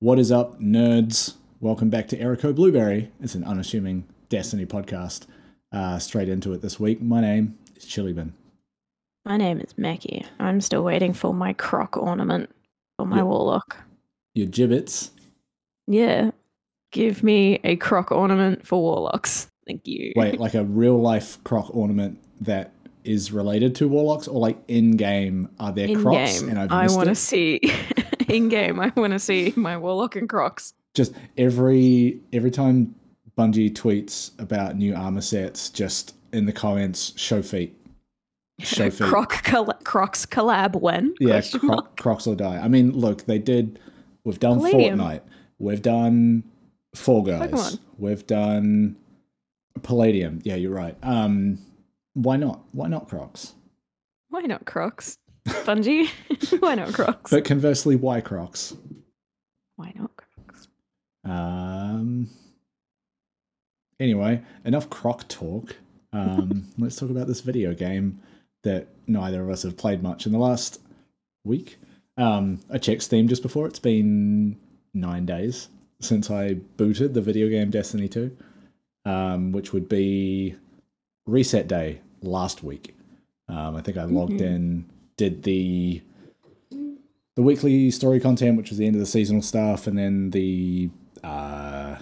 What is up, nerds? Welcome back to Erico Blueberry. It's an unassuming Destiny podcast. Uh, straight into it this week. My name is chillybin. My name is Meckii. I'm still waiting for my croc ornament for my Yep. warlock. Your gibbets. Yeah. Give me a croc ornament for warlocks. Thank you. Wait, like a real life croc ornament that is related to warlocks, or like in game are there in crocs? game, And I've I want to see. in game, I want to see my warlock and crocs. just every every time Bungie tweets about new armor sets, just in the comments, show feet. Show feet. Croc coll- crocs collab when? Yeah, croc, Crocs will die. I mean, look, they did. We've done Palladium. Fortnite. We've done Fall Guys. Pokemon. We've done Palladium. Yeah, you're right. Um, why not? Why not Crocs? Why not crocs? Bungie? Why not crocs? But conversely, why Crocs? Why not crocs? Um. Anyway, enough Croc talk. Um, let's talk about this video game that neither of us have played much in the last week. Um, I checked Steam just before. It's been nine days since I booted the video game Destiny 2, um, which would be reset day last week. Um, I think I logged Mhm. in, did the the weekly story content, which was the end of the seasonal stuff, and then the uh,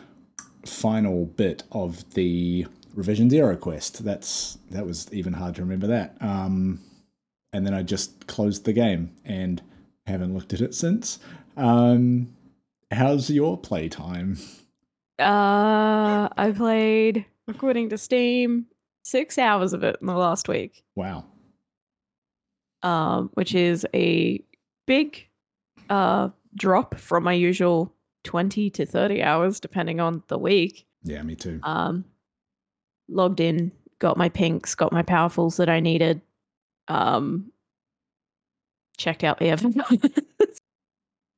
final bit of the revision zero quest. That's that was even hard to remember that. Um, and then I just closed the game and haven't looked at it since. Um, how's your playtime? Uh, I played, according to Steam, six hours of it in the last week. Wow. Um, which is a big uh, drop from my usual 20 to 30 hours, depending on the week. Yeah, me too. Um, logged in, got my pinks, got my powerfuls that I needed. Um, checked out the.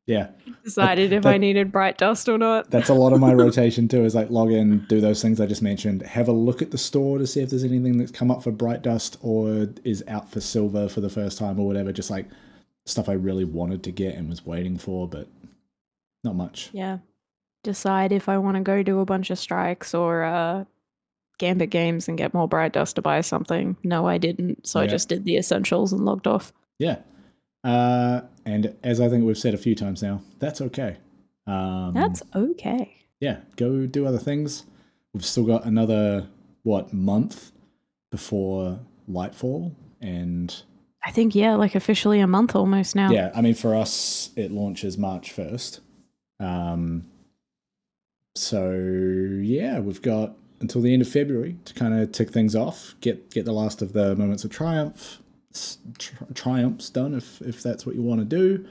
Yeah, Decided if I needed bright dust or not. that's a lot of my rotation too. Is like log in, do those things I just mentioned, have a look at the store to see if there's anything that's come up for Bright Dust or is out for silver for the first time or whatever. Just like stuff I really wanted to get and was waiting for, but not much. Yeah. Decide if I want to go do a bunch of strikes or uh, Gambit games and get more bright dust to buy something. No, I didn't. So I just did the essentials and logged off. Yeah. Uh, and as I think we've said a few times now, that's okay. Um, That's okay. yeah. Go do other things. We've still got another what month before Lightfall, and I think yeah, like officially a month almost now. yeah, I mean for us it launches March first. Um, so yeah, we've got until the end of February to kind of tick things off, get get the last of the moments of triumph, tri- triumphs done if if that's what you want to do.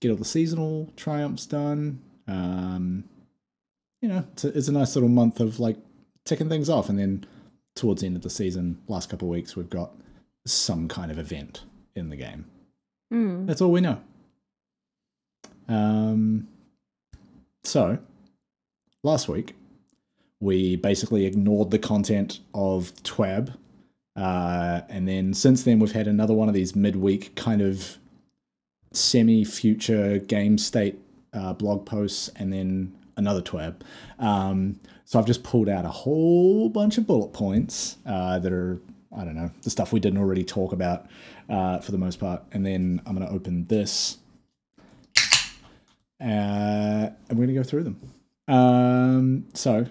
Get all the seasonal triumphs done. Um, you know, it's a, it's a nice little month of like ticking things off, and then towards the end of the season, last couple of weeks, we've got some kind of event in the game. Mm. That's all we know. Um, so, last week, we basically ignored the content of TWAB. Uh, and then since then, we've had another one of these midweek kind of semi future game state uh, blog posts, and then another TWAB. Um, so I've just pulled out a whole bunch of bullet points uh, that are, I don't know, the stuff we didn't already talk about uh, for the most part. And then I'm going to open this. Uh, and we're going to go through them. Um, so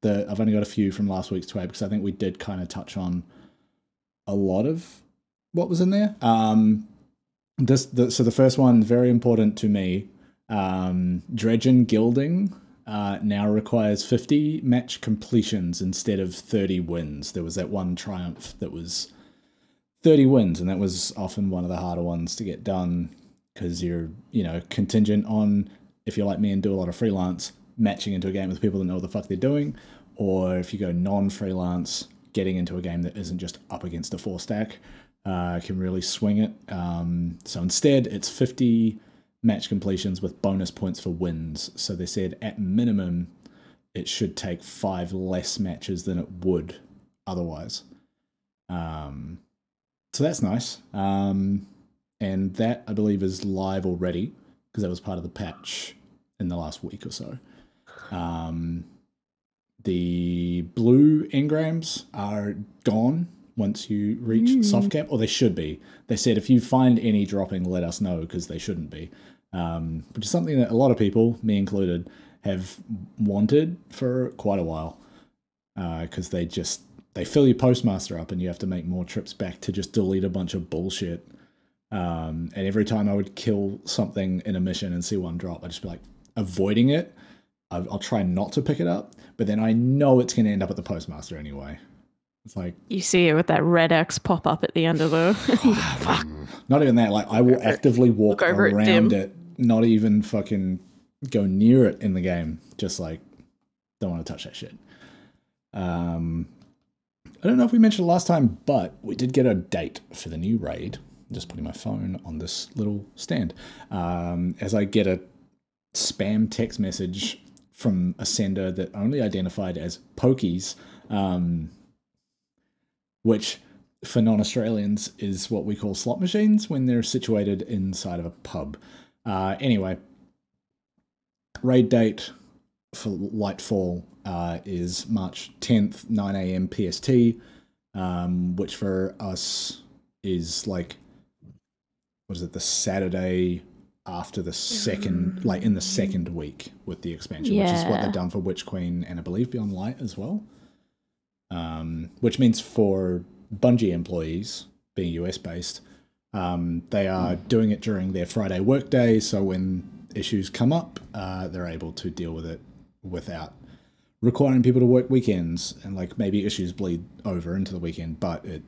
the I've only got a few from last week's TWAB because I think we did kind of touch on a lot of what was in there. Um, this the, so the first one very important to me. Um, Dredgen Gilding uh, now requires 50 match completions instead of 30 wins. There was that one triumph that was 30 wins, and that was often one of the harder ones to get done because you're, you know, contingent on, if you're like me and do a lot of freelance, matching into a game with people that know what the fuck they're doing, or if you go non freelance, getting into a game that isn't just up against a four stack uh, can really swing it. Um, so instead, it's 50 match completions with bonus points for wins. So they said at minimum, it should take five less matches than it would otherwise. Um, so that's nice. Um, and that I believe is live already because that was part of the patch in the last week or so. Um, the blue engrams are gone once you reach soft cap, or they should be. They said if you find any dropping, let us know because they shouldn't be. Um, which is something that a lot of people, me included, have wanted for quite a while because they just they fill your postmaster up and you have to make more trips back to just delete a bunch of bullshit. Um, and every time I would kill something in a mission and see one drop, I'd just be like avoiding it. I'll, I'll try not to pick it up, but then I know it's going to end up at the postmaster anyway. It's like You see it with that red X pop up at the end of the. Fuck. not even that. Like I will actively walk it around it, not even fucking go near it in the game. Just like don't want to touch that shit. Um, I don't know if we mentioned last time, but we did get a date for the new raid. I'm just putting my phone on this little stand. Um, as I get a spam text message from a sender that only identified as Pokies, um, which for non Australians is what we call slot machines when they're situated inside of a pub. Uh, anyway, raid date for Lightfall uh, is March 10th, 9 a.m. PST, um, which for us is like, what is it, the Saturday after the second, like in the second week with the expansion, which is what they've done for Witch Queen and I believe Beyond Light as well. Um, which means for Bungie employees, being US based, um, they are doing it during their Friday workday. So when issues come up, uh, they're able to deal with it without requiring people to work weekends and like maybe issues bleed over into the weekend, but it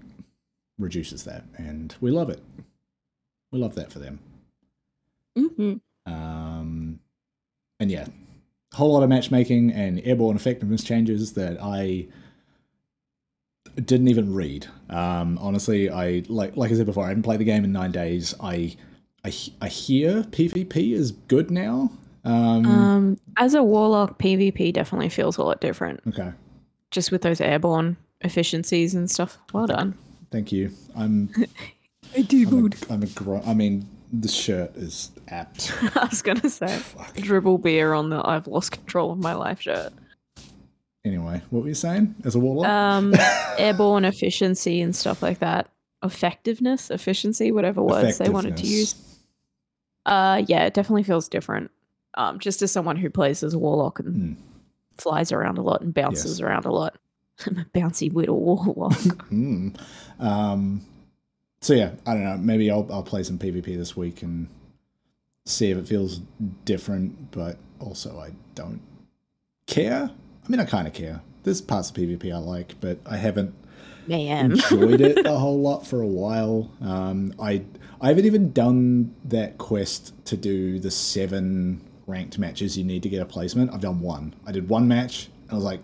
reduces that, and we love it. We love that for them. Hmm Um, and yeah, whole lot of matchmaking and airborne effectiveness changes that I didn't even read. Um, honestly, I like like I said before, I haven't played the game in nine days. I I, I hear PvP is good now. Um, Um, as a warlock, PvP definitely feels a lot different, okay, just with those airborne efficiencies and stuff. Well done. thank you. I'm I do I'm a, I'm a gro- I mean, the shirt is apt. I was gonna say Fuck. dribble beer on the I've lost control of my life shirt. Anyway, what were you saying as a warlock? Um, airborne efficiency and stuff like that. Effectiveness, efficiency, whatever words they wanted to use. Uh, yeah, it definitely feels different. Um, just as someone who plays as a warlock and Hmm. flies around a lot and bounces Yes. around a lot. I'm a bouncy little warlock. Mm. Um, so yeah, I don't know. Maybe I'll I'll play some PvP this week and see if it feels different. But also, I don't care. I mean, I kind of care. There's parts of PvP I like, but I haven't Man. enjoyed it a whole lot for a while. Um, I I haven't even done that quest to do the seven ranked matches you need to get a placement. I've done one. I did one match. And I was like,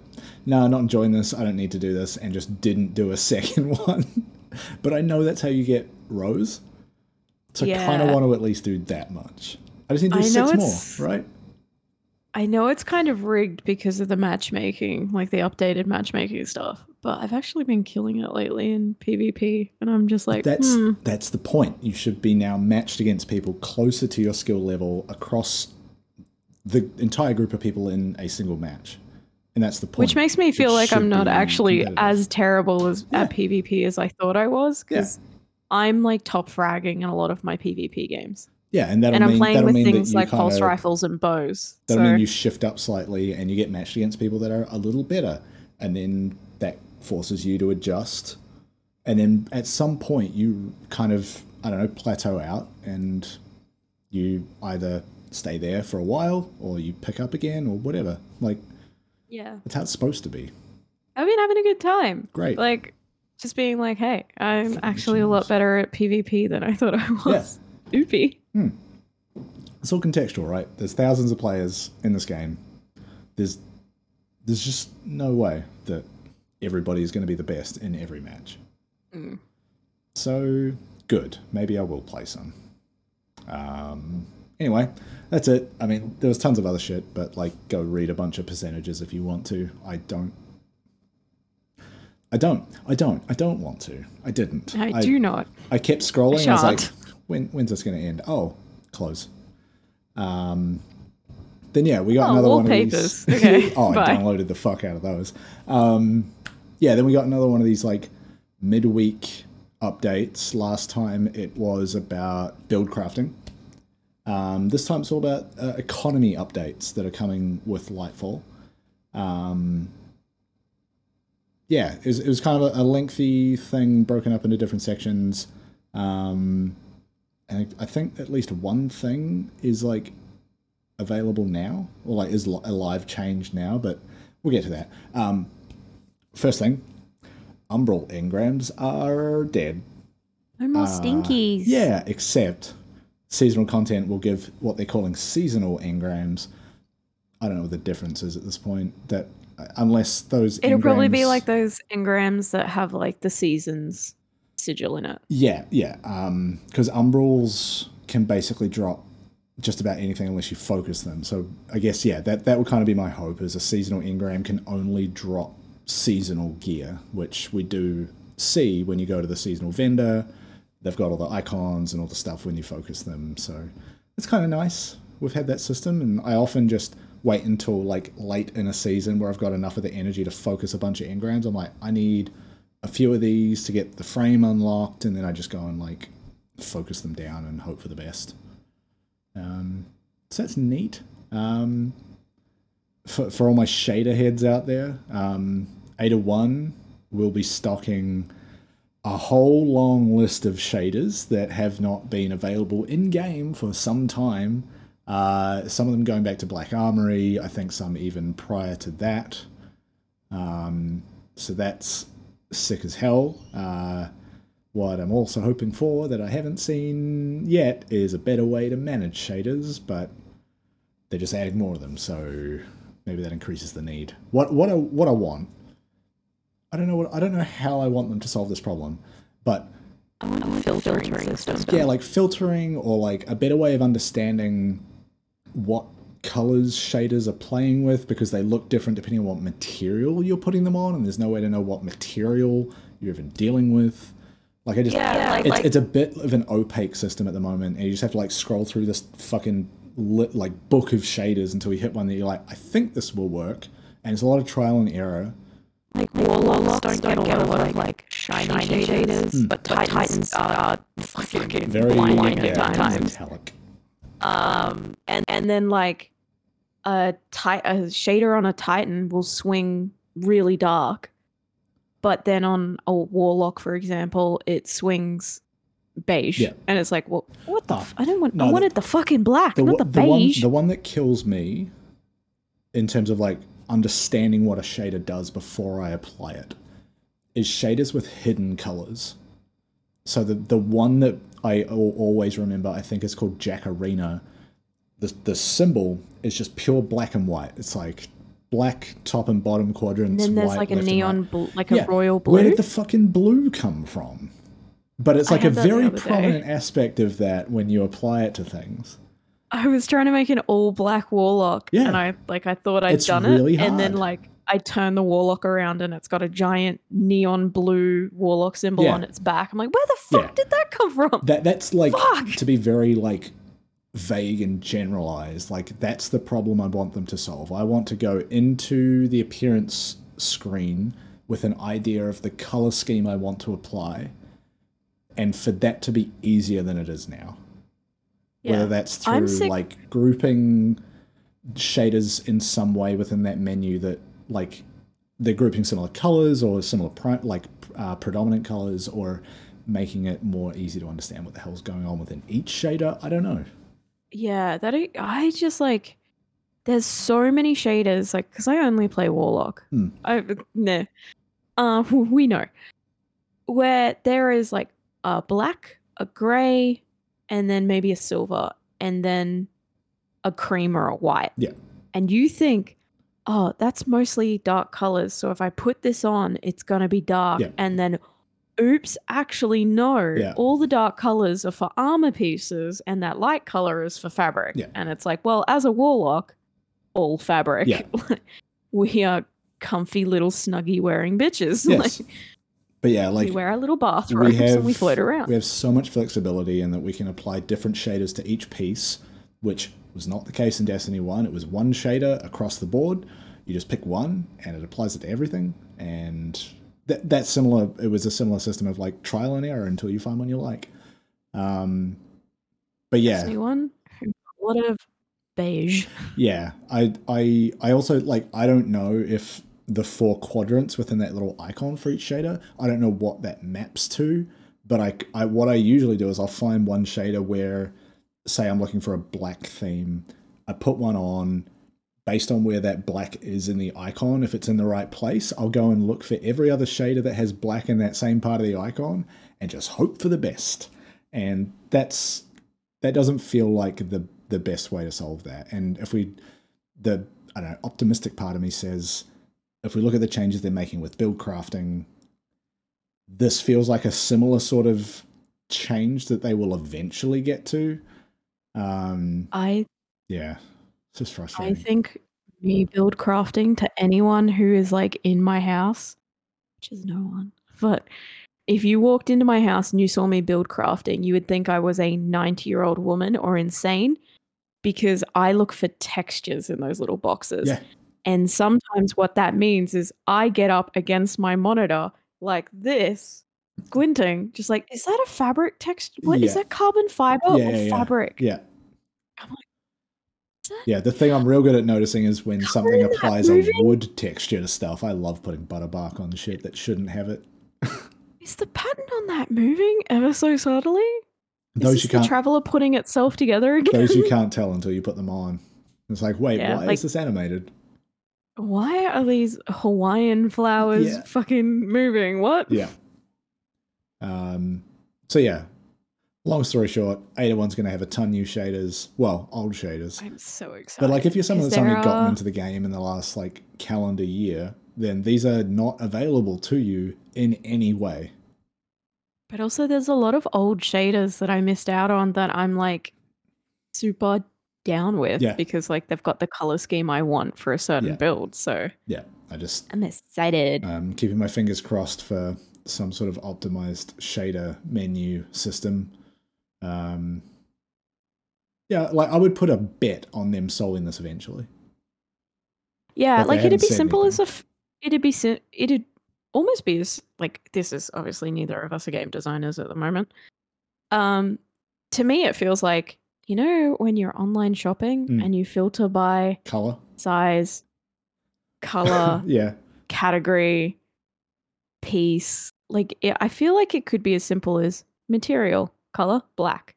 no, I'm not enjoying this. I don't need to do this, and just didn't do a second one. But I know that's how you get rows. So I kind of want to at least do that much. I just need to do I six more, right? I know it's kind of rigged because of the matchmaking, like the updated matchmaking stuff, but I've actually been killing it lately in PvP, and I'm just like, That's hmm, that's the point. You should be now matched against people closer to your skill level across the entire group of people in a single match, and that's the point. which makes me It feel like I'm not actually as terrible as at PvP as I thought I was, because I'm like top fragging in a lot of my PvP games, yeah, and that'll and I'm mean playing that'll with mean things like pulse rifles and bows. That'll so mean you shift up slightly and you get matched against people that are a little better, and then that forces you to adjust, and then at some point you kind of I don't know plateau out and you either stay there for a while or you pick up again or whatever. Like yeah, that's how it's supposed to be. I've been having a good time. Great. Like just being like, hey, I'm actually a lot better at PvP than I thought I was. Oopie. it's all contextual, right? There's thousands of players in this game. There's there's just no way that everybody is going to be the best in every match. Mm. So good. Maybe I will play some. Um, anyway, that's it. I mean, there was tons of other shit, but like, go read a bunch of percentages if you want to. I don't. I don't. I don't. I don't want to. I didn't. I, do not. I kept scrolling. and I was like, when, when's this going to end? Oh, close. Um, then yeah, we got Oh, another one of these. Okay, oh, I downloaded the fuck out of those. Um, yeah, then we got another one of these like midweek updates. Last time it was about build crafting. Um, this time it's all about uh, economy updates that are coming with Lightfall. Um, yeah, it was, it was kind of a, a lengthy thing broken up into different sections. Um, and I think at least one thing is like available now, or like is a live change now, but we'll get to that. Um, first thing, Umbral engrams are dead. No more Uh, stinkies. Yeah, except seasonal content will give what they're calling seasonal engrams. I don't know what the difference is at this point. That unless those It'll probably be like those engrams that have like the seasons sigil in it. Yeah, yeah. Um, because umbrals can basically drop just about anything unless you focus them. So I guess yeah, that that would kind of be my hope. Is a seasonal engram can only drop seasonal gear, which we do see when you go to the seasonal vendor. They've got all the icons and all the stuff when you focus them. So it's kind of nice. We've had that system, and I often just wait until like late in a season where I've got enough of the energy to focus a bunch of engrams. I'm like, I need a few of these to get the frame unlocked, and then I just go and like focus them down and hope for the best. Um, so that's neat. Um, for, for all my shader heads out there, um, Ada 1 will be stocking a whole long list of shaders that have not been available in game for some time. Uh, some of them going back to Black Armory, I think some even prior to that. Um, so that's sick as hell. Uh, what I'm also hoping for that I haven't seen yet is a better way to manage shaders, but they're just adding more of them, so maybe that increases the need. What what I what I want, I don't know what I don't know how I want them to solve this problem, but I want a filtering, system. yeah, like filtering or like a better way of understanding what colors shaders are playing with because they look different depending on what material you're putting them on, and there's no way to know what material you're even dealing with. Like I just, Yeah, like- it's, like- it's a bit of an opaque system at the moment, and you just have to like scroll through this fucking lit, like book of shaders until you hit one that you're like, I think this will work, and it's a lot of trial and error. Like warlocks don't, get, a lot of like shiny, shaders, but titans are fucking Very blinding yeah, at times. metallic. Um, and and then like a ti- a shader on a titan will swing really dark, but then on a warlock, for example, it swings beige, Yeah. and it's like, well, what the? F- I don't want. no, I the- wanted the fucking black, not one- the one, beige. the one that kills me in terms of like understanding what a shader does before I apply it is shaders with hidden colors. So the the one that I always remember, I think, is called Jacarina. The the symbol is just pure black and white. It's like black top and bottom and quadrants. then there's white like a and neon, bl- like a Yeah, royal blue. Where did the fucking blue come from? But it's like a had that the very other day. prominent aspect of that when you apply it to things. I was trying to make an all black warlock, Yeah. and I like I thought I'd It's done really it, and then like I turn the warlock around, and it's got a giant neon blue warlock symbol Yeah. on its back. I'm like, where the fuck Yeah. did that come from? that that's like Fuck! to be very like vague and generalized like that's the problem i want them to solve i want to go into the appearance screen with an idea of the color scheme i want to apply and for that to be easier than it is now whether that's through like grouping shaders in some way within that menu that like they're grouping similar colors or similar pri- like uh, predominant colors or making it more easy to understand what the hell's going on within each shader i don't know Yeah, that I, I just like. There's so many shaders, like, because I only play Warlock. Hmm. I no, uh, we know where there is like a black, a gray, and then maybe a silver, and then a cream or a white. Yeah. And you think, oh, that's mostly dark colors. So if I put this on, it's gonna be dark, Yeah. and then. Oops, actually, no. Yeah. All the dark colors are for armor pieces, and that light color is for fabric. Yeah. And it's like, well, as a warlock, all fabric. Yeah. we are comfy little snuggy wearing bitches. yes Like, but yeah like we wear our little bathrobes have and we float around. we have so much flexibility in that we can apply different shaders to each piece which was not the case in Destiny 1. It was one shader across the board. You just pick one and it applies it to everything. And that that's similar. It was a similar system of like trial and error until you find one you like. Um, but yeah, Destiny one, a lot of beige. yeah. I I I also like I don't know if the four quadrants within that little icon for each shader. I don't know what that maps to, but I, I what I usually do is I'll find one shader where, say, I'm looking for a black theme. I put one on based on where that black is in the icon. If it's in the right place, I'll go and look for every other shader that has black in that same part of the icon and just hope for the best. And that's that doesn't feel like the the best way to solve that. And if we the I don't know, optimistic part of me says if we look at the changes they're making with build crafting, this feels like a similar sort of change that they will eventually get to. Um, I yeah, it's just frustrating. I think me build crafting to anyone who is like in my house, which is no one, but if you walked into my house and you saw me build crafting, you would think I was a 90 year old woman or insane because I look for textures in those little boxes. Yeah. And sometimes what that means is I get up against my monitor like this, squinting, just like, is that a fabric texture? What is Yeah. that carbon fiber Yeah, or yeah, fabric? Yeah. I'm like, Yeah, the thing I'm real good at noticing is when something applies a wood texture to stuff. I love putting butterbark on shit that shouldn't have it. Is the pattern on that moving ever so subtly? Those you can't traveler putting itself together again? those you can't tell until you put them on. It's like, wait, Yeah, why like- is this animated? Why are these Hawaiian flowers Yeah. fucking moving? What? Yeah. Um. So yeah. Long story short, Ada One's going to have a ton new shaders. Well, old shaders. I'm so excited. But like, if you're someone that's only gotten into the game in the last like calendar year, then these are not available to you in any way. But also, there's a lot of old shaders that I missed out on that I'm like super down with Yeah. because like they've got the color scheme I want for a certain Yeah. build. So Yeah, I just I'm excited. um, keeping my fingers crossed for some sort of optimized shader menu system. Um, yeah, like I would put a bet on them solving this eventually. Yeah, But like it'd be simple as anything. a. F- it'd be. si- It'd almost be as like this is obviously neither of us are game designers at the moment. Um, to me, it feels like you know when you're online shopping Mm. and you filter by Color, size, color, yeah, category, piece. Like it, I feel like it could be as simple as material, color, black,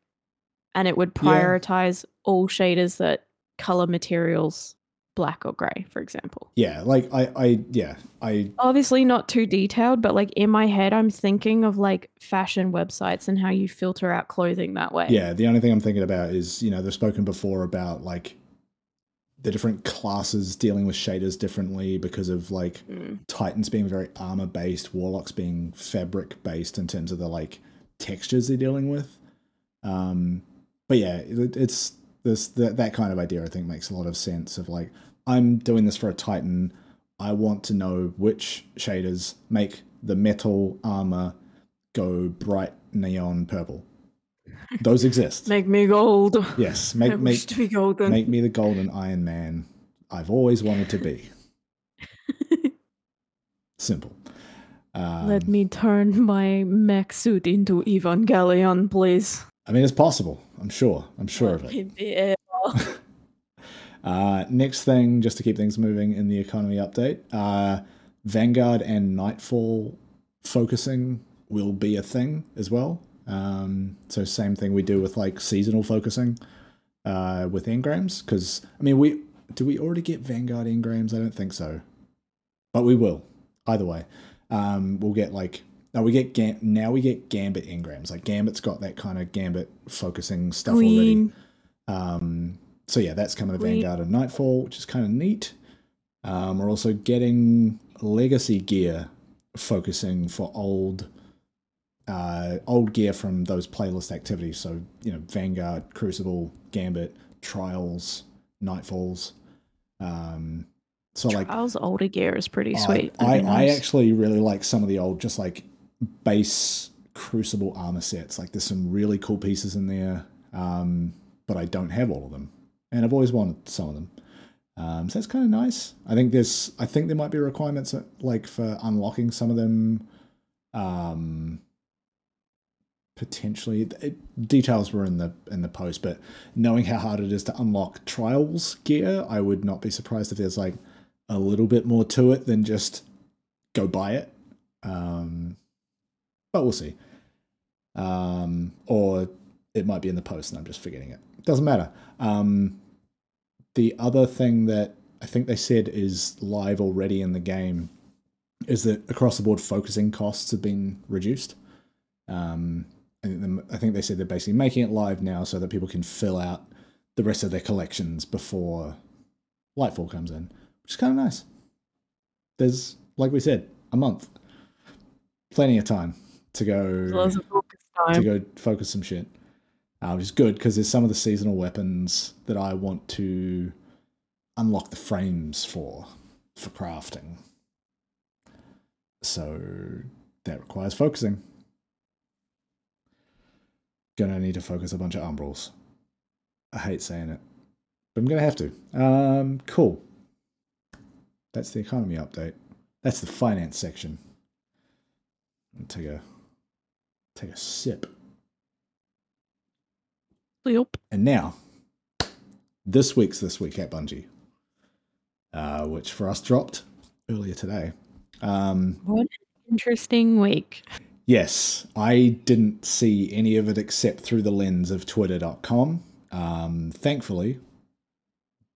and it would Yeah. prioritize all shaders that color materials black or gray, for example. yeah. Like I, I, yeah, I, obviously not too detailed, but like in my head, I'm thinking of like fashion websites and how you filter out clothing that way. yeah. The only thing I'm thinking about is you know they've spoken before about like the different classes dealing with shaders differently because of like Mm. Titans being very armor based, Warlocks being fabric based in terms of the like textures they're dealing with. Um, but yeah, it, it's this that that kind of idea. I think makes a lot of sense. Of like, I'm doing this for a Titan. I want to know which shaders make the metal armor go bright neon purple. Those exist. Make me gold. yes, make wish make to be golden. make me the golden Iron Man. I've always wanted to be. Simple. Um, Let me turn my mech suit into Evangelion, please. I mean, it's possible. I'm sure. I'm sure of Let it. me be able- Uh, next thing, just to keep things moving in the economy update, uh, Vanguard and Nightfall focusing will be a thing as well. Um, so same thing we do with like seasonal focusing uh, with engrams. Because I mean, we do we already get Vanguard engrams? I don't think so, but we will. Either way, um, we'll get like no, we get Gam- now we get Gambit engrams. Like Gambit's got that kind of Gambit focusing stuff already. Um, so yeah, that's coming to Vanguard and Nightfall, which is kind of neat. Um, we're also getting legacy gear focusing for old uh, old gear from those playlist activities. So you know, Vanguard, Crucible, Gambit, Trials, Nightfalls. Um, so like Trials older gear is pretty I- sweet. I, be I actually really like some of the old, just like base Crucible armor sets. Like there's some really cool pieces in there, um, but I don't have all of them. And I've always wanted some of them. Um, so that's kind of nice. I think there's, I think there might be requirements uh, like for unlocking some of them. Um, potentially, it, details were in the in the post, but knowing how hard it is to unlock trials gear, I would not be surprised if there's like a little bit more to it than just go buy it. Um, but we'll see. Um, or it might be in the post and I'm just forgetting it. Doesn't matter. Um, the other thing that I think they said is live already in the game is that across the board focusing costs have been reduced. Um, I think they said they're basically making it live now so that people can fill out the rest of their collections before Lightfall comes in, which is kind of nice. There's, like we said, a month, plenty of time to go to go focus some shit uh, which is good because there's some of the seasonal weapons that I want to unlock the frames for for crafting. So that requires focusing. Gonna need to focus a bunch of umbrals. I hate saying it, but I'm gonna have to. Um, cool. That's the economy update. That's the finance section. Take a take a sip. Yep. And now, this week's This Week at Bungie, uh, which for us dropped earlier today. Um, what an interesting week. Yes, I didn't see any of it except through the lens of twitter.com. Um, thankfully,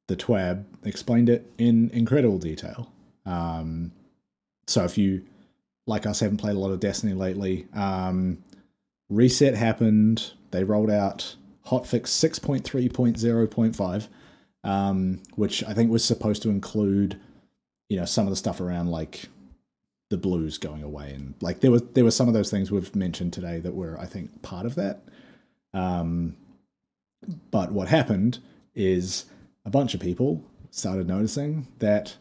the TWAB explained it in incredible detail. Um, so if you, like us, haven't played a lot of Destiny lately, um, reset happened. They rolled out hotfix 6.3.0.5, um, which I think was supposed to include, you know, some of the stuff around like the blues going away and like there was there were some of those things we've mentioned today that were I think part of that. Um, but what happened is a bunch of people started noticing that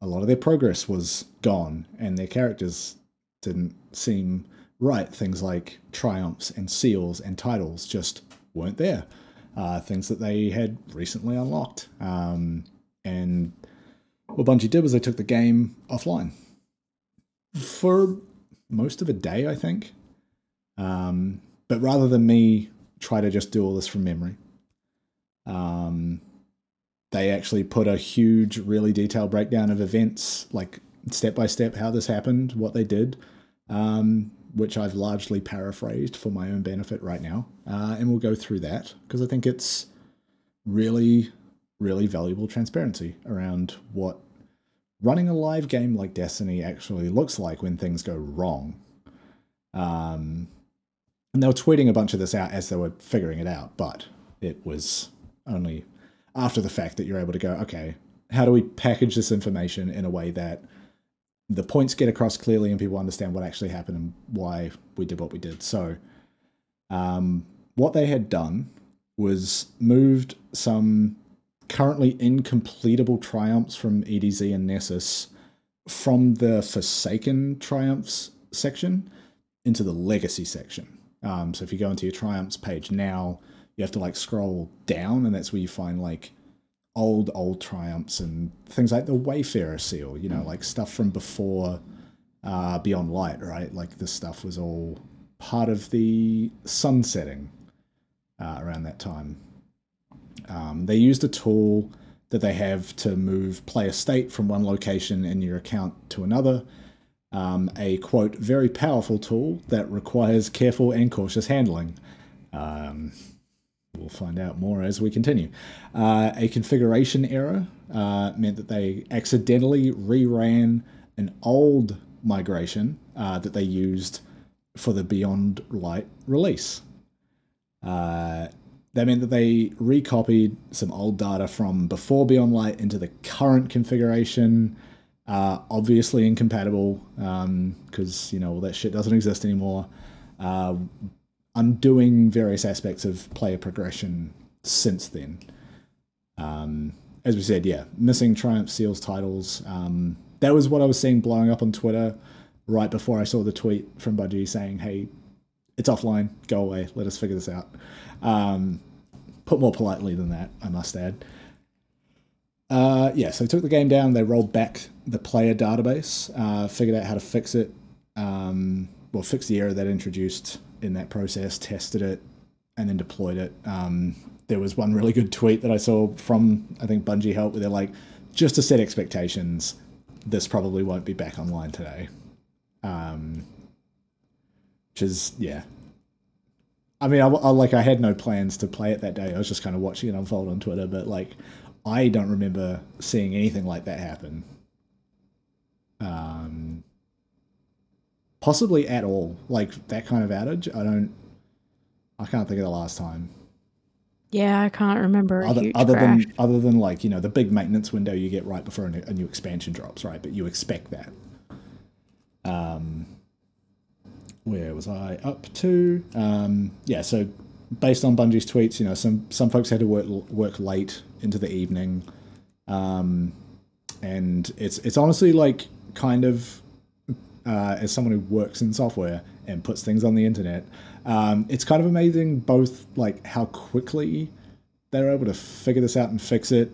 a lot of their progress was gone and their characters didn't seem right. Things like triumphs and seals and titles just weren't there. Uh, things that they had recently unlocked. Um, and what Bungie did was they took the game offline for most of a day, I think. Um, but rather than me try to just do all this from memory, um, they actually put a huge, really detailed breakdown of events, like step by step how this happened, what they did, um, which I've largely paraphrased for my own benefit right now. Uh, and we'll go through that because I think it's really, really valuable transparency around what running a live game like Destiny actually looks like when things go wrong. Um, and they were tweeting a bunch of this out as they were figuring it out, but it was only after the fact that you're able to go, okay, how do we package this information in a way that the points get across clearly and people understand what actually happened and why we did what we did. So, um, what they had done was moved some currently incompletable triumphs from EDZ and Nessus from the Forsaken triumphs section into the legacy section. Um, so if you go into your triumphs page now, you have to like scroll down, and that's where you find like old old triumphs and things like the Wayfarer seal. You know, like stuff from before uh, Beyond Light, right? Like this stuff was all part of the sunsetting uh, around that time. Um, they used a tool that they have to move player state from one location in your account to another. Um, a quote, very powerful tool that requires careful and cautious handling. Um, We'll find out more as we continue. Uh, a configuration error uh, meant that they accidentally reran an old migration uh, that they used for the Beyond Light release. Uh, that meant that they recopied some old data from before Beyond Light into the current configuration. Uh, obviously incompatible because um, you know all that shit doesn't exist anymore. Undoing various aspects of player progression since then. Um, as we said, yeah, missing Triumph Seals titles. Um, that was what I was seeing blowing up on Twitter right before I saw the tweet from Bungie saying, hey, it's offline, go away, let us figure this out. Um, put more politely than that, I must add. Uh, yeah, so took the game down. They rolled back the player database, uh, figured out how to fix it. Um, well, fix the error that introduced in that process, tested it, and then deployed it. Um, there was one really good tweet that I saw from I think Bungie Help where they're like, just to set expectations, this probably won't be back online today. Um, which is yeah. I mean, I, I like I had no plans to play it that day. I was just kind of watching it unfold on Twitter, but like I don't remember seeing anything like that happen. Um, possibly at all. Like that kind of outage, I don't. I can't think of the last time. Yeah, I can't remember. a Other, huge other crash. than other than like you know the big maintenance window you get right before a new, a new expansion drops, right? But you expect that. Um, where was I up to? Um, yeah, so based on Bungie's tweets, you know, some some folks had to work work late into the evening, um, and it's it's honestly like kind of uh, as someone who works in software and puts things on the internet, um, it's kind of amazing both like how quickly they're able to figure this out and fix it,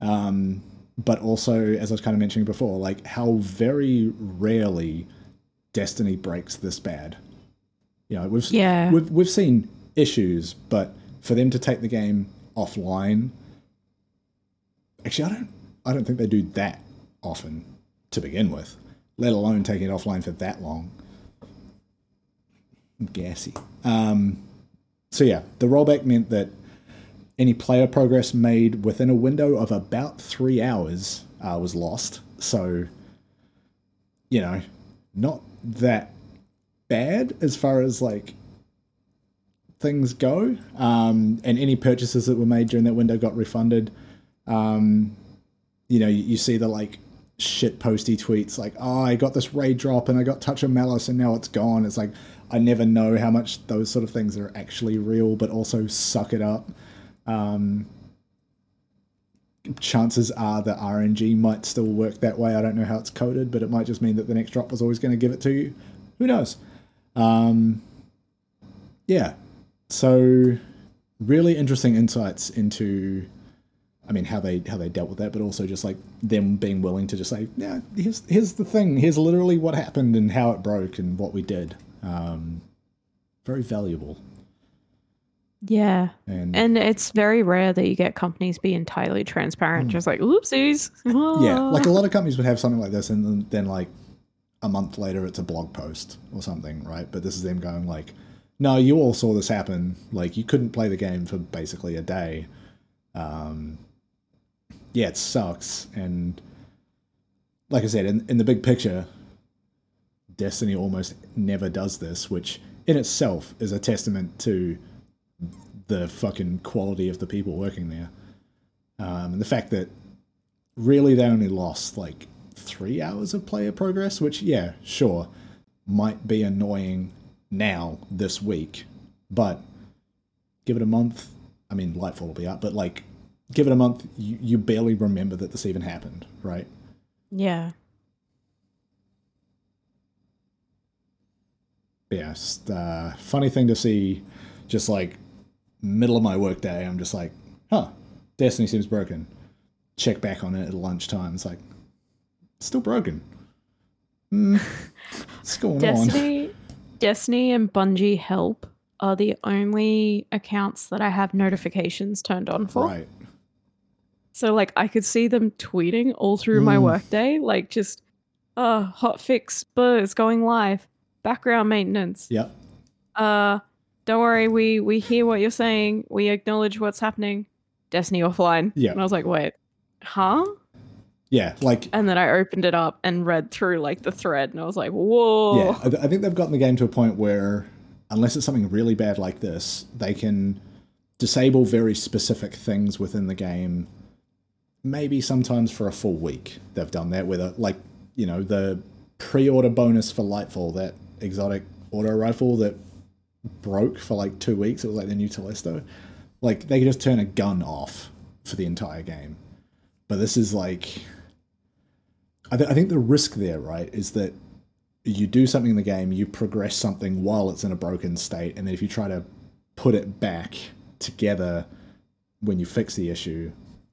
um, but also as I was kind of mentioning before, like how very rarely Destiny breaks this bad. You know, we've Yeah. we've we've seen issues, but for them to take the game offline, actually, I don't I don't think they do that often to begin with, let alone taking it offline for that long. Gassy. Um, so yeah, the rollback meant that any player progress made within a window of about three hours uh, was lost. So, you know, not that bad as far as like things go. Um, and any purchases that were made during that window got refunded. Um, you know, you, you see the like shit posty tweets like, oh, I got this raid drop and I got Touch of Malice and now it's gone. It's like, I never know how much those sort of things are actually real, but also suck it up. Um, chances are that RNG might still work that way. I don't know how it's coded, but it might just mean that the next drop was always going to give it to you. Who knows? Um, yeah. So really interesting insights into I mean how they how they dealt with that, but also just like them being willing to just say, yeah, here's here's the thing, here's literally what happened and how it broke and what we did. Um, very valuable. Yeah. And, And it's very rare that you get companies be entirely transparent, just like, oopsies. Yeah, like a lot of companies would have something like this, and then, then like a month later, it's a blog post or something, right? But this is them going like, no, you all saw this happen. Like you couldn't play the game for basically a day. Um, yeah, it sucks. And like I said, in, in the big picture, Destiny almost never does this, which in itself is a testament to the fucking quality of the people working there. Um, and the fact that really they only lost like three hours of player progress, which, yeah, sure, might be annoying now this week, but give it a month. I mean, Lightfall will be out, but like, give it a month, you, you barely remember that this even happened, right? Yeah. Yeah, uh, funny thing to see. Just like middle of my workday, I'm just like, huh, Destiny seems broken. Check back on it at lunchtime. It's like, still broken. Hmm, what's going on? Destiny, Destiny and Bungie Help are the only accounts that I have notifications turned on for. Right. So like I could see them tweeting all through my Mm. workday, like just uh hot fix buzz going live, background maintenance. Yep. Uh don't worry, we we hear what you're saying. We acknowledge what's happening. Destiny offline. Yeah. And I was like, wait, huh? Yeah. Like, And then I opened it up and read through like the thread and I was like, whoa. yeah, I, th- I think they've gotten the game to a point where, unless it's something really bad like this, they can disable very specific things within the game. Maybe sometimes for a full week they've done that. Whether like you know the pre-order bonus for Lightfall, that exotic auto rifle that broke for like two weeks. It was like the new Telesto. Like they could just turn a gun off for the entire game. But this is like, I, th- I think the risk there, right, is that you do something in the game, you progress something while it's in a broken state, and then if you try to put it back together, when you fix the issue,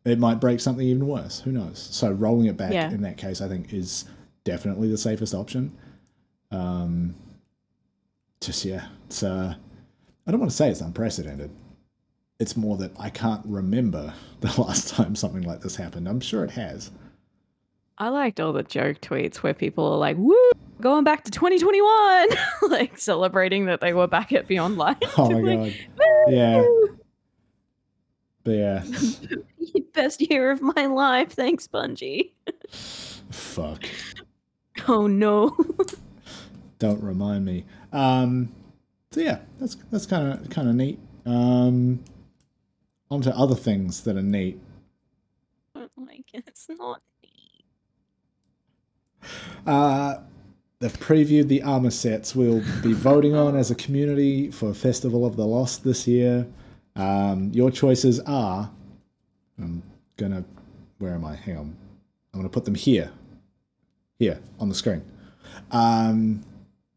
it might break something even worse. Who knows? So rolling it back Yeah. in that case, I think, is definitely the safest option. Um, just yeah, it's uh, I don't want to say it's unprecedented. It's more that I can't remember the last time something like this happened. I'm sure it has. I liked all the joke tweets where people are like, "Woo, going back to 2021," like celebrating that they were back at Beyond Light. Oh my Like, god, Yeah. "Woo, but yeah, best year of my life. Thanks, Bungie. fuck. Oh no. Don't remind me. Um, so yeah, that's that's kind of kind of neat. Um, on to other things that are neat. don't like it. It's not neat. Uh, they've previewed the armor sets we'll be voting on as a community for Festival of the Lost this year. Um, your choices are. I'm gonna. Where am I? Hang on. I'm gonna put them here. Here on the screen. Um,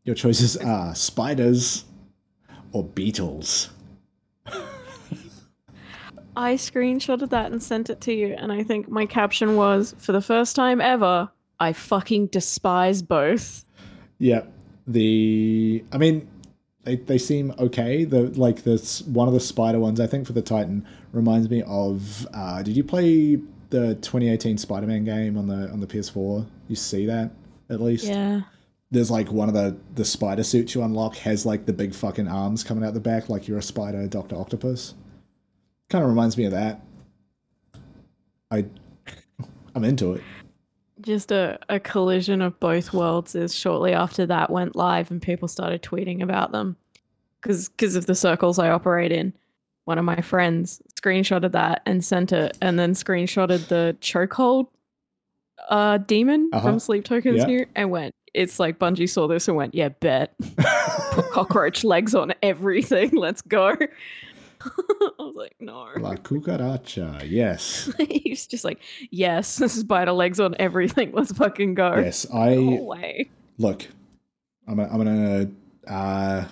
your choices are spiders or beetles. I screenshotted that and sent it to you, and I think my caption was, "For the first time ever, I fucking despise both." Yeah, the I mean, they they seem okay. The like this one of the spider ones I think for the Titan reminds me of. Uh, did you play the 2018 Spider-Man game on the on the PS4? You see that at least. Yeah. There's like one of the the spider suits you unlock has like the big fucking arms coming out the back, like you're a spider Doctor Octopus. Kind of reminds me of that. I I'm into it. Just a, a collision of both worlds is shortly after that went live and people started tweeting about them because of the circles I operate in. One of my friends screenshotted that and sent it, and then screenshotted the chokehold uh, demon Uh-huh. from Sleep Tokens Yeah. here and went, It's like Bungie saw this and went, Yeah, bet. Put cockroach legs on everything. Let's go. I was like, No. La cucaracha, yes. He's just like, Yes, spider legs on everything. Let's fucking go. Yes, I No way. look. I'm gonna, I'm gonna uh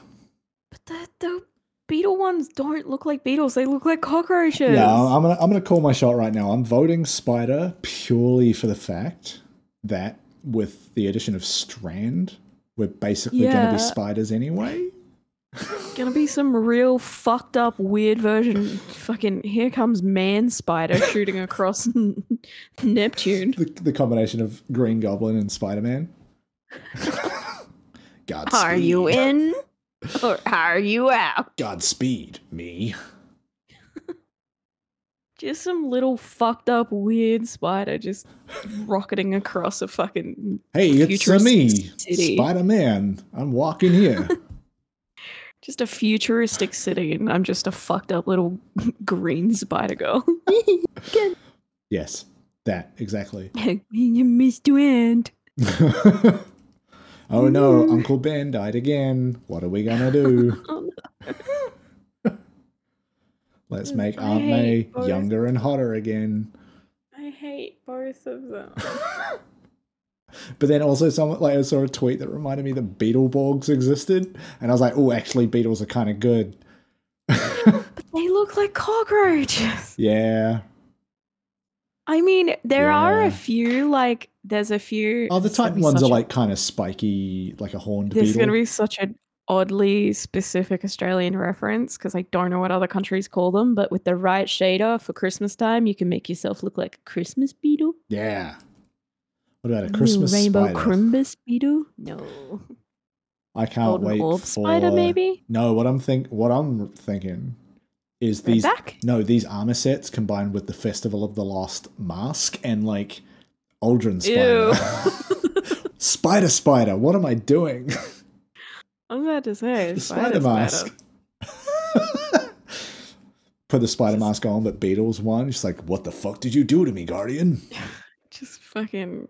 But the, the beetle ones don't look like beetles. They look like cockroaches. Yeah, I'm gonna I'm gonna call my shot right now. I'm voting Spider purely for the fact that with the addition of Strand, we're basically gonna be spiders anyway. Gonna be some real fucked up weird version. Fucking here comes man spider shooting across Neptune. The, the combination of Green Goblin and Spider Man. Godspeed. Are you in or are you out? Godspeed, me. Just some little fucked up weird spider just rocketing across a fucking Hey, it's me, city. Spider Man. I'm walking here. Just a futuristic city, and I'm just a fucked up little green spider girl. yes, that exactly. Mr. Ant. oh no, Uncle Ben died again. What are we gonna do? Oh, Let's make I Aunt May both. younger and hotter again. I hate both of them. But then also someone like I saw a tweet that reminded me that Beetleborgs existed, and I was like, oh, actually, beetles are kind of good. But they look like cockroaches. Yeah. I mean, there are a few like there's a few. Oh, the Titan ones are a- like kind of spiky, like a horned This is going to be such an oddly specific Australian reference because I don't know what other countries call them, but with the right shader for Christmas time, you can make yourself look like a Christmas beetle. Yeah. What about a Ooh, Christmas rainbow spider? Crimbus beetle? No. I can't Golden wait orb for spider, maybe? No, what I'm think what I'm thinking is these Redback? no these armor sets combined with the Festival of the Lost mask and like Aldrin spider. spider spider. What am I doing? I was about to say the spider, spider mask. Put the spider mask on, but Beatles won. She's like, "What the fuck did you do to me, Guardian?" Just fucking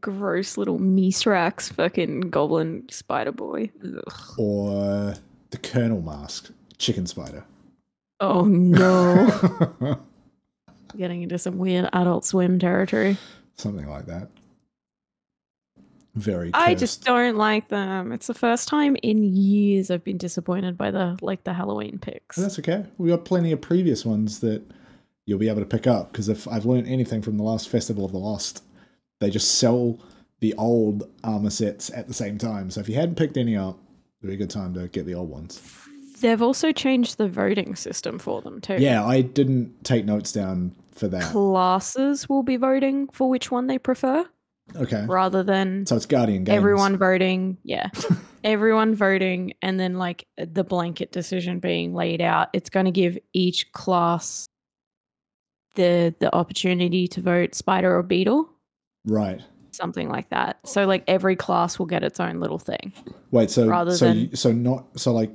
gross little Mithrax fucking goblin spider boy. Ugh. Or the Colonel mask, chicken spider. Oh no. Getting into some weird adult swim territory. Something like that. Very. I just don't like them. It's the first time in years I've been disappointed by the like the Halloween picks. That's okay. We got plenty of previous ones that you'll be able to pick up. Because if I've learned anything from the last Festival of the Lost, they just sell the old armor sets at the same time. So if you hadn't picked any up, it'd be a good time to get the old ones. They've also changed the voting system for them too. Yeah, I didn't take notes down for that. Classes will be voting for which one they prefer Okay. rather than So it's Guardian Games. everyone voting. Yeah. everyone voting and then like the blanket decision being laid out. It's going to give each class the the opportunity to vote spider or beetle, Right. something like that. So like every class will get its own little thing. Wait, so Rather so than- you, so not so like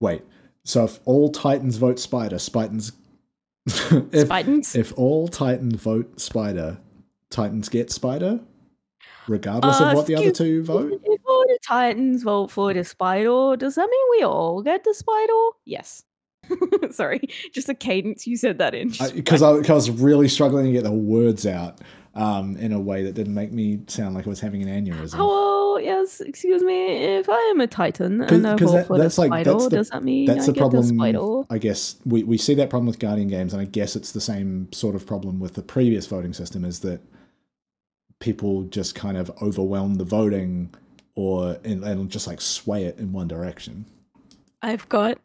Wait. So if all Titans vote Spider, Spitans if Spitans? if all Titans vote Spider, Titans get Spider? Regardless Uh, of what the other two vote? If all the Titans vote for the Spider, does that mean we all get the Spider? Yes. Sorry, just a cadence you said that in. Because I, 'cause I was really struggling to get the words out um, in a way that didn't make me sound like I was having an aneurysm. Oh, yes, excuse me. If I am a titan and I that- for the that's like- Spider, that's the- does that mean That's I the get problem. the? I guess we, we see that problem with Guardian games, and I guess it's the same sort of problem with the previous voting system. Is that people just kind of overwhelm the voting, or and, and just like sway it in one direction. I've got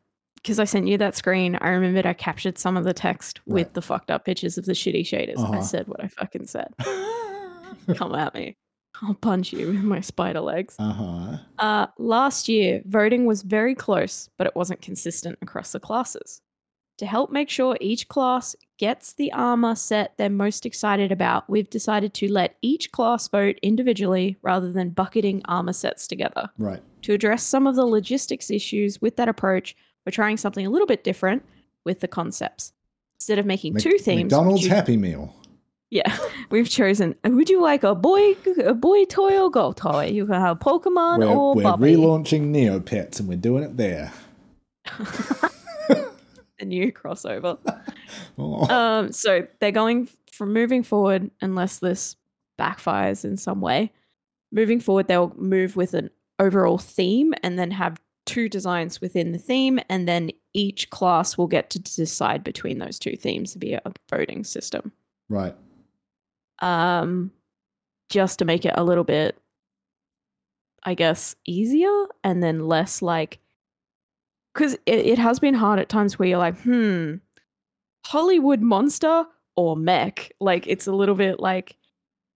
because I sent you that screen. I remembered I captured some of the text Right. with the fucked up pictures of the shitty shaders. I Uh-huh. said what I fucking said. Come at me. I'll punch you with my spider legs. Uh huh. Uh, last year, voting was very close, but it wasn't consistent across the classes. To help make sure each class gets the armor set they're most excited about, we've decided to let each class vote individually rather than bucketing armor sets together. Right. To address some of the logistics issues with that approach, we're trying something a little bit different with the concepts. Instead of making two themes, McDonald's we've- Happy Meal. yeah, we've chosen. Would you like a boy, a boy toy or girl toy? You can have Pokemon We're, or we're Bubby. relaunching Neopets, and we're doing it there. a new crossover. Oh, um, so they're going from moving forward, unless this backfires in some way. Moving forward, they'll move with an overall theme and then have two designs within the theme, and then each class will get to decide between those two themes via a voting system. right. Um, just to make it a little bit, I guess, easier and then less like, because it, it has been hard at times where you're like, hmm, Hollywood monster or mech. Like it's a little bit like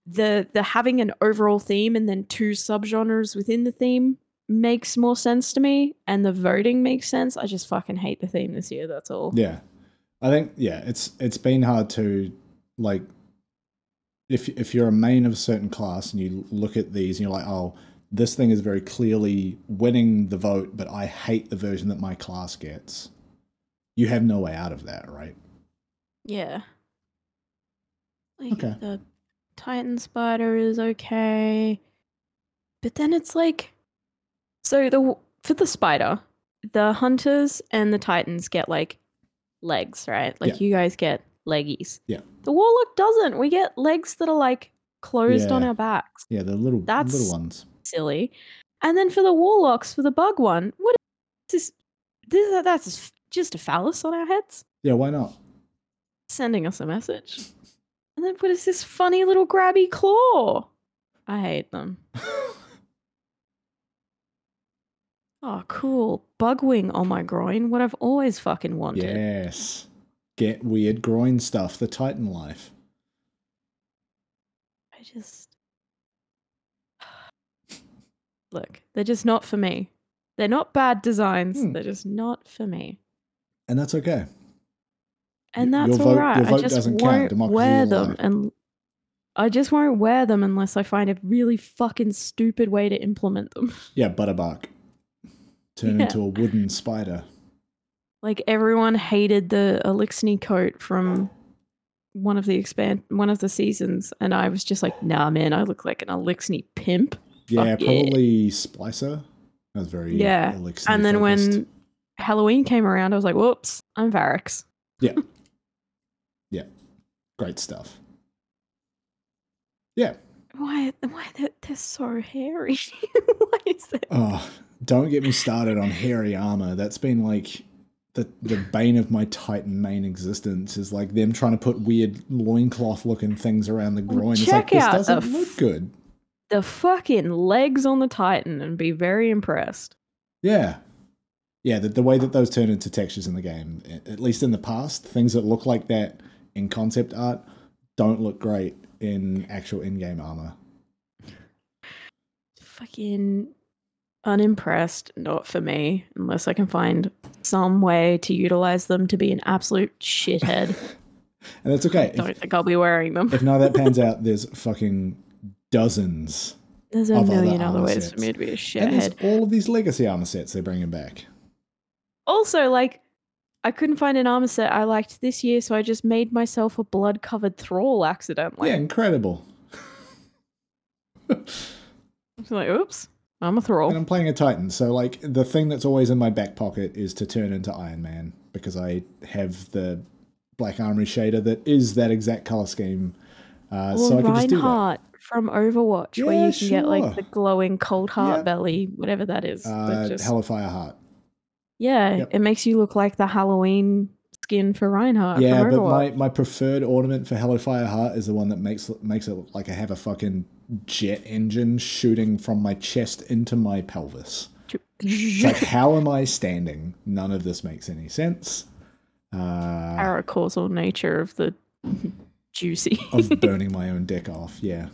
the the having an overall theme and then two subgenres within the theme makes more sense to me, and the voting makes sense. I just fucking hate the theme this year. That's all. Yeah, I think yeah, it's it's been hard to like if if you're a main of a certain class and you look at these and you're like, oh, this thing is very clearly winning the vote, but I hate the version that my class gets. You have no way out of that, right? Yeah. Like Okay. the Titan spider is okay. But then it's like so the for the spider, the hunters and the titans get like legs, right? Like Yeah. you guys get leggies. Yeah. The warlock doesn't. We get legs that are like closed on our backs. Yeah, the little That's- little ones. Silly. And then for the warlocks, for the bug one, what is this? this that's just a phallus on our heads Yeah, why not? sending us a message. And then what is this funny little grabby claw? I hate them. Oh, cool. Bug wing on my groin. What I've always fucking wanted. yes. Get weird groin stuff, the Titan life. I just. Look, they're just not for me. They're not bad designs. Hmm. They're just not for me. And that's okay. And that's vote- all your right. I just doesn't count. won't wear them, and I just won't wear them unless I find a really fucking stupid way to implement them. Yeah, Butterbark. Turn Yeah. into a wooden spider. Like everyone hated the Eliksni coat from one of the expand one of the seasons, and I was just like, nah, man, I look like an Eliksni pimp. Yeah, Fuck yeah. probably Splicer. That was very Yeah, Eliksni and then focused. when Halloween came around, I was like, whoops, I'm Variks. Yeah, yeah, great stuff. Yeah. Why? Why they're, they're so hairy? why is that? Oh, don't get me started on hairy armor. That's been like the the bane of my Titan main existence is like them trying to put weird loincloth looking things around the groin. it's like check this out the doesn't f- look good. The fucking legs on the Titan and be very impressed. Yeah. Yeah, the, the way that those turn into textures in the game, at least in the past, things that look like that in concept art don't look great in actual in-game armor. Fucking unimpressed. Not for me, unless I can find some way to utilize them to be an absolute shithead. And that's okay. I Don't think I'll be wearing them. if none of that pans out, there's fucking dozens. There's a of other million other armor ways sets. for me to be a And there's shithead. all of these legacy armor sets they're bringing back. Also, like, I couldn't find an armor set I liked this year, so I just made myself a blood covered thrall accidentally. yeah, incredible. Like, oops, I'm a thrall. And I'm playing a Titan, so like the thing that's always in my back pocket is to turn into Iron Man because I have the Black Armory shader that is that exact color scheme. Uh, Or so I can just do that. Reinhardt from Overwatch, where you can get like the glowing cold heart Yep. belly, whatever that is. that Uh, just- Hellfire Heart. Yeah, Yep. it makes you look like the Halloween skin for Reinhardt. yeah, but my, my preferred ornament for Hellfire Heart is the one that makes makes it look like I have a fucking jet engine shooting from my chest into my pelvis. Like, how am I standing? None of this makes any sense. Uh, paracausal nature of the juicy. of burning my own dick off. Yeah.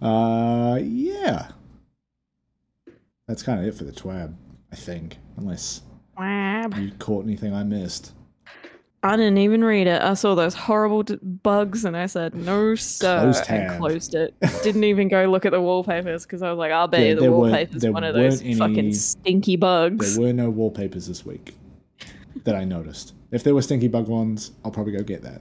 uh, yeah. That's kind of it for the twab, I think. Unless Wab. you caught anything I missed. I didn't even read it. I saw those horrible d- bugs and I said, no, sir. Closed and closed it. Didn't even go look at the wallpapers because I was like, I'll bet Yeah, you the wallpaper's one of those weren't fucking stinky bugs. There were no wallpapers this week that I noticed. If there were stinky bug ones, I'll probably go get that.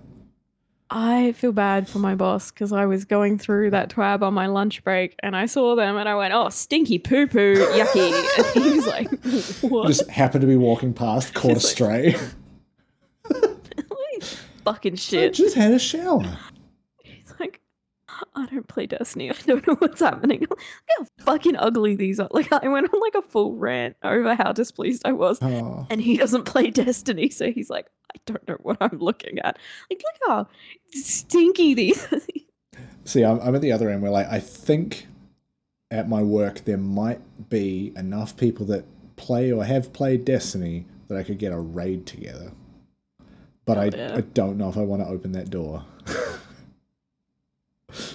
I feel bad for my boss because I was going through that twab on my lunch break and I saw them and I went, oh, stinky poo poo, yucky. And he was like, what? Just happened to be walking past, caught a It's like- fucking I shit. just had a shower. I don't play Destiny. I don't know what's happening. Look how fucking ugly these are. Like, I went on like a full rant over how displeased I was. Oh. And he doesn't play Destiny, so he's like, I don't know what I'm looking at. Like, look how stinky these. See, I'm, I'm at the other end where, like, I think at my work there might be enough people that play or have played Destiny that I could get a raid together. But I, yeah. I don't know if I want to open that door.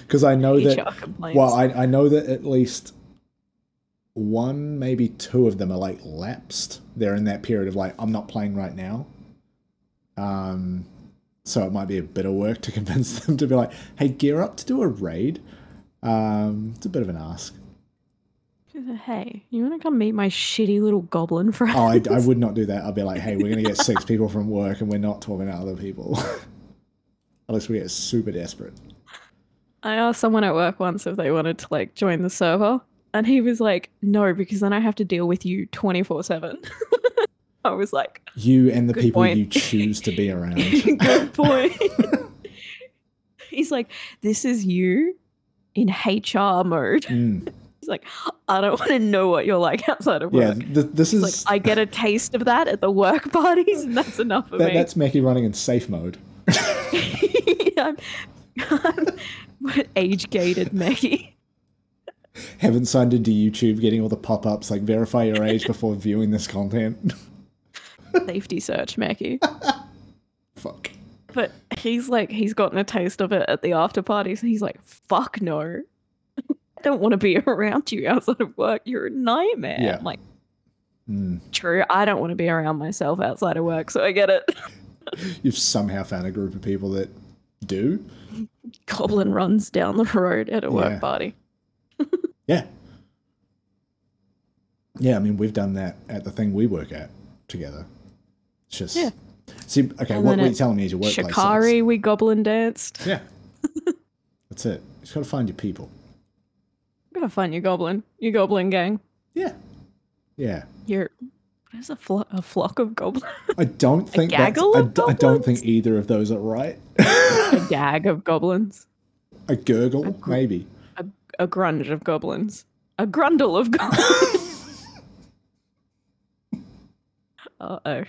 Because I know that, complaints. well, I, I know that at least one, maybe two of them are like lapsed. They're in that period of like, I'm not playing right now. Um, so it might be a bit of work to convince them to be like, hey, gear up to do a raid. Um, it's a bit of an ask. Hey, you want to come meet my shitty little goblin friends? Oh, I, I would not do that. I'd be like, hey, we're going to get six people from work and we're not talking to other people. Unless we get super desperate. I asked someone at work once if they wanted to like join the server, and he was like, "No, because then I have to deal with you twenty four 7 I was like, You and the people point. you choose to be around. "Good point." He's like, "This is you in HR mode." Mm. He's like, "I don't want to know what you're like outside of Yeah, work." th- this He's is like, "I get a taste of that at the work parties, and that's enough for that, me." that's Meckii running in safe mode. I'm, I'm age gated Meckii. Haven't signed into YouTube, getting all the pop ups like verify your age before viewing this content. Safety search Meckii. Fuck. But he's like, he's gotten a taste of it at the after parties, and he's like, fuck no. I don't want to be around you outside of work. You're a nightmare. Yeah. I'm like, Mm. true. I don't want to be around myself outside of work, so I get it. You've somehow found a group of people that do. Goblin runs down the road at a Yeah. work party. Yeah. Yeah, I mean, we've done that at the thing we work at together. It's just. Yeah. See, okay, And what, what you're telling me is your workplace. Shikari, we goblin danced. Yeah. That's it. You just got to find your people. You Gotta find your goblin. Your goblin gang. Yeah. Yeah. Your what is a, flo- a flock of goblins? I don't think that's, gaggle I, of d- I don't think either of those are right. a gag of goblins. a gurgle, gr- maybe. A grunge of goblins. A grundle of goblins. Uh oh.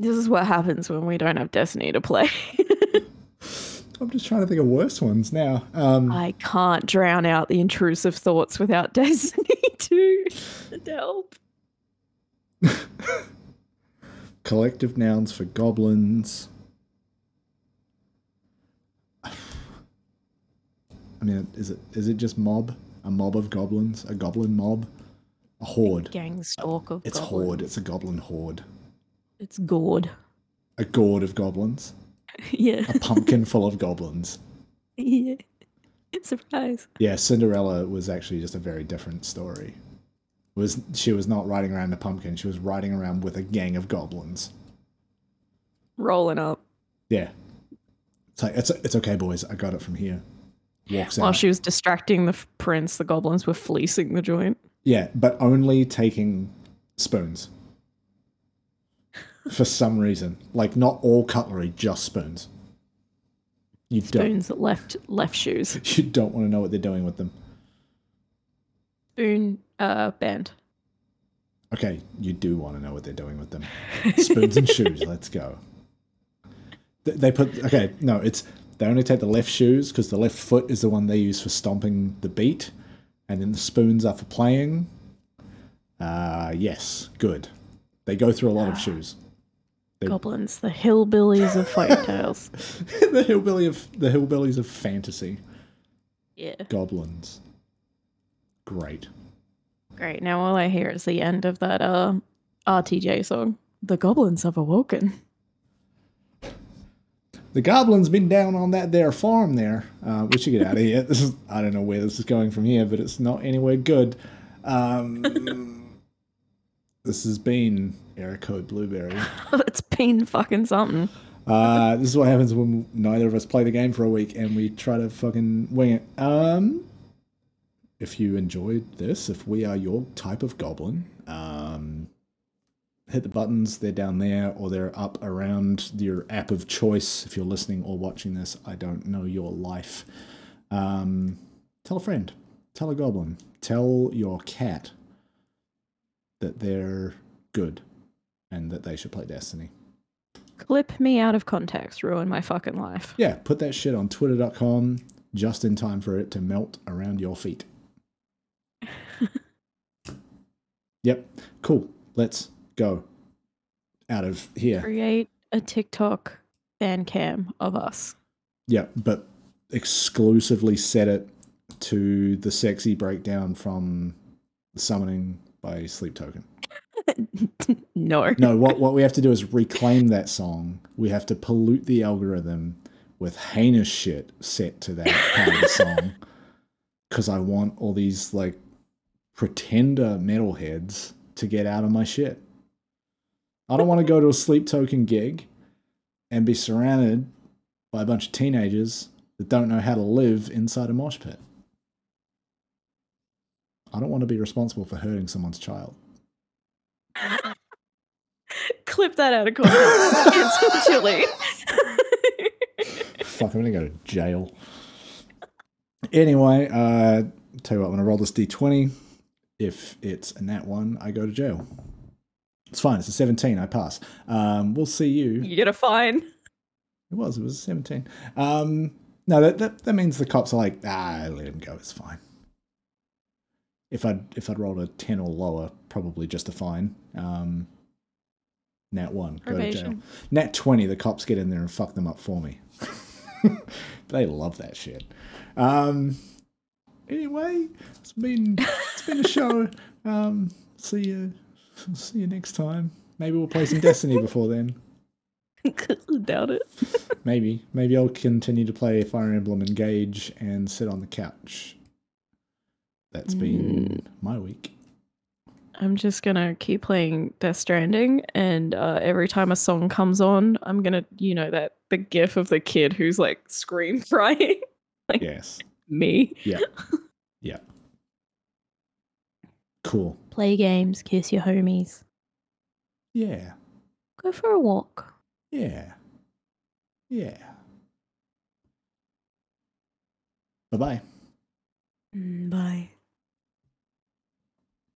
This is what happens when we don't have Destiny to play. I'm just trying to think of worse ones now. Um, I can't drown out the intrusive thoughts without Destiny to help. collective nouns for goblins. I mean, is it is it just mob? A mob of goblins? A goblin mob? A horde? Gang stalk of It's goblins. horde. It's a goblin horde. It's gourd. A gourd of goblins. yeah. A pumpkin full of goblins. yeah. Surprise. Yeah, Cinderella was actually just a very different story. Was she was not riding around a pumpkin? She was riding around with a gang of goblins. Rolling up. Yeah, it's like it's it's okay, boys. I got it from here. Walks While out. she was distracting the prince, the goblins were fleecing the joint. Yeah, but only taking spoons. For some reason, like not all cutlery, just spoons. You Spoons left left shoes. don't. You don't want to know what they're doing with them. Spoon uh band. Okay, you do want to know what they're doing with them. Spoons and shoes. Let's go. They put okay. No, it's they only take the left shoes because the left foot is the one they use for stomping the beat, and then the spoons are for playing. Uh yes, good. They go through a lot of shoes. They- Goblins, the hillbillies of folk tales. the hillbilly of the hillbillies of fantasy. Yeah. Goblins. Great. Great. Now all I hear is the end of that uh RTJ song. The goblins have awoken. The goblin's been down on that there farm there. Uh, we should get out of here. This is I don't know where this is going from here, but it's not anywhere good. Um, this has been Error Code Blueberry. it's been fucking something. Uh, this is what happens when neither of us play the game for a week and we try to fucking wing it. Um, if you enjoyed this, if we are your type of goblin, um, hit the buttons. They're down there or they're up around your app of choice. If you're listening or watching this, I don't know your life. Um, tell a friend. Tell a goblin. Tell your cat that they're good and that they should play Destiny. Clip me out of context, ruin my fucking life. Yeah, put that shit on twitter.com just in time for it to melt around your feet. yep, cool. Let's go out of here. Create a TikTok fan cam of us. Yeah, but exclusively set it to the sexy breakdown from Summoning by Sleep Token. no. No, what, what we have to do is reclaim that song. We have to pollute the algorithm with heinous shit set to that part of the song. Because I want all these, like, pretender metalheads to get out of my shit. I don't want to go to a sleep token gig and be surrounded by a bunch of teenagers that don't know how to live inside a mosh pit. I don't want to be responsible for hurting someone's child. Clip that out of context. Cancel chili. Fuck, I'm gonna go to jail. Anyway, uh, tell you what, I'm gonna roll this d20. If it's a nat one, I go to jail. It's fine. It's a 17. I pass. Um, we'll see you. you get a fine. It was. It was 17. Um, no, that, that that means the cops are like, ah, let him go. It's fine. If I'd if I'd rolled a 10 or lower, probably just a fine. Um, nat one, go to jail. Probation. Nat 20, the cops get in there and fuck them up for me. they love that shit. Um, anyway, it's been it's been a show. Um, see you see you next time. Maybe we'll play some Destiny before then. Doubt it. Maybe. Maybe I'll continue to play Fire Emblem Engage and sit on the couch. That's been my week. I'm just gonna keep playing Death Stranding, and uh, every time a song comes on, I'm gonna, you know, that the gif of the kid who's like scream crying, Yes. me. Yeah. Yeah. Cool. Play games, kiss your homies, Yeah. go for a walk. Yeah. Yeah. Bye bye. Mm, bye.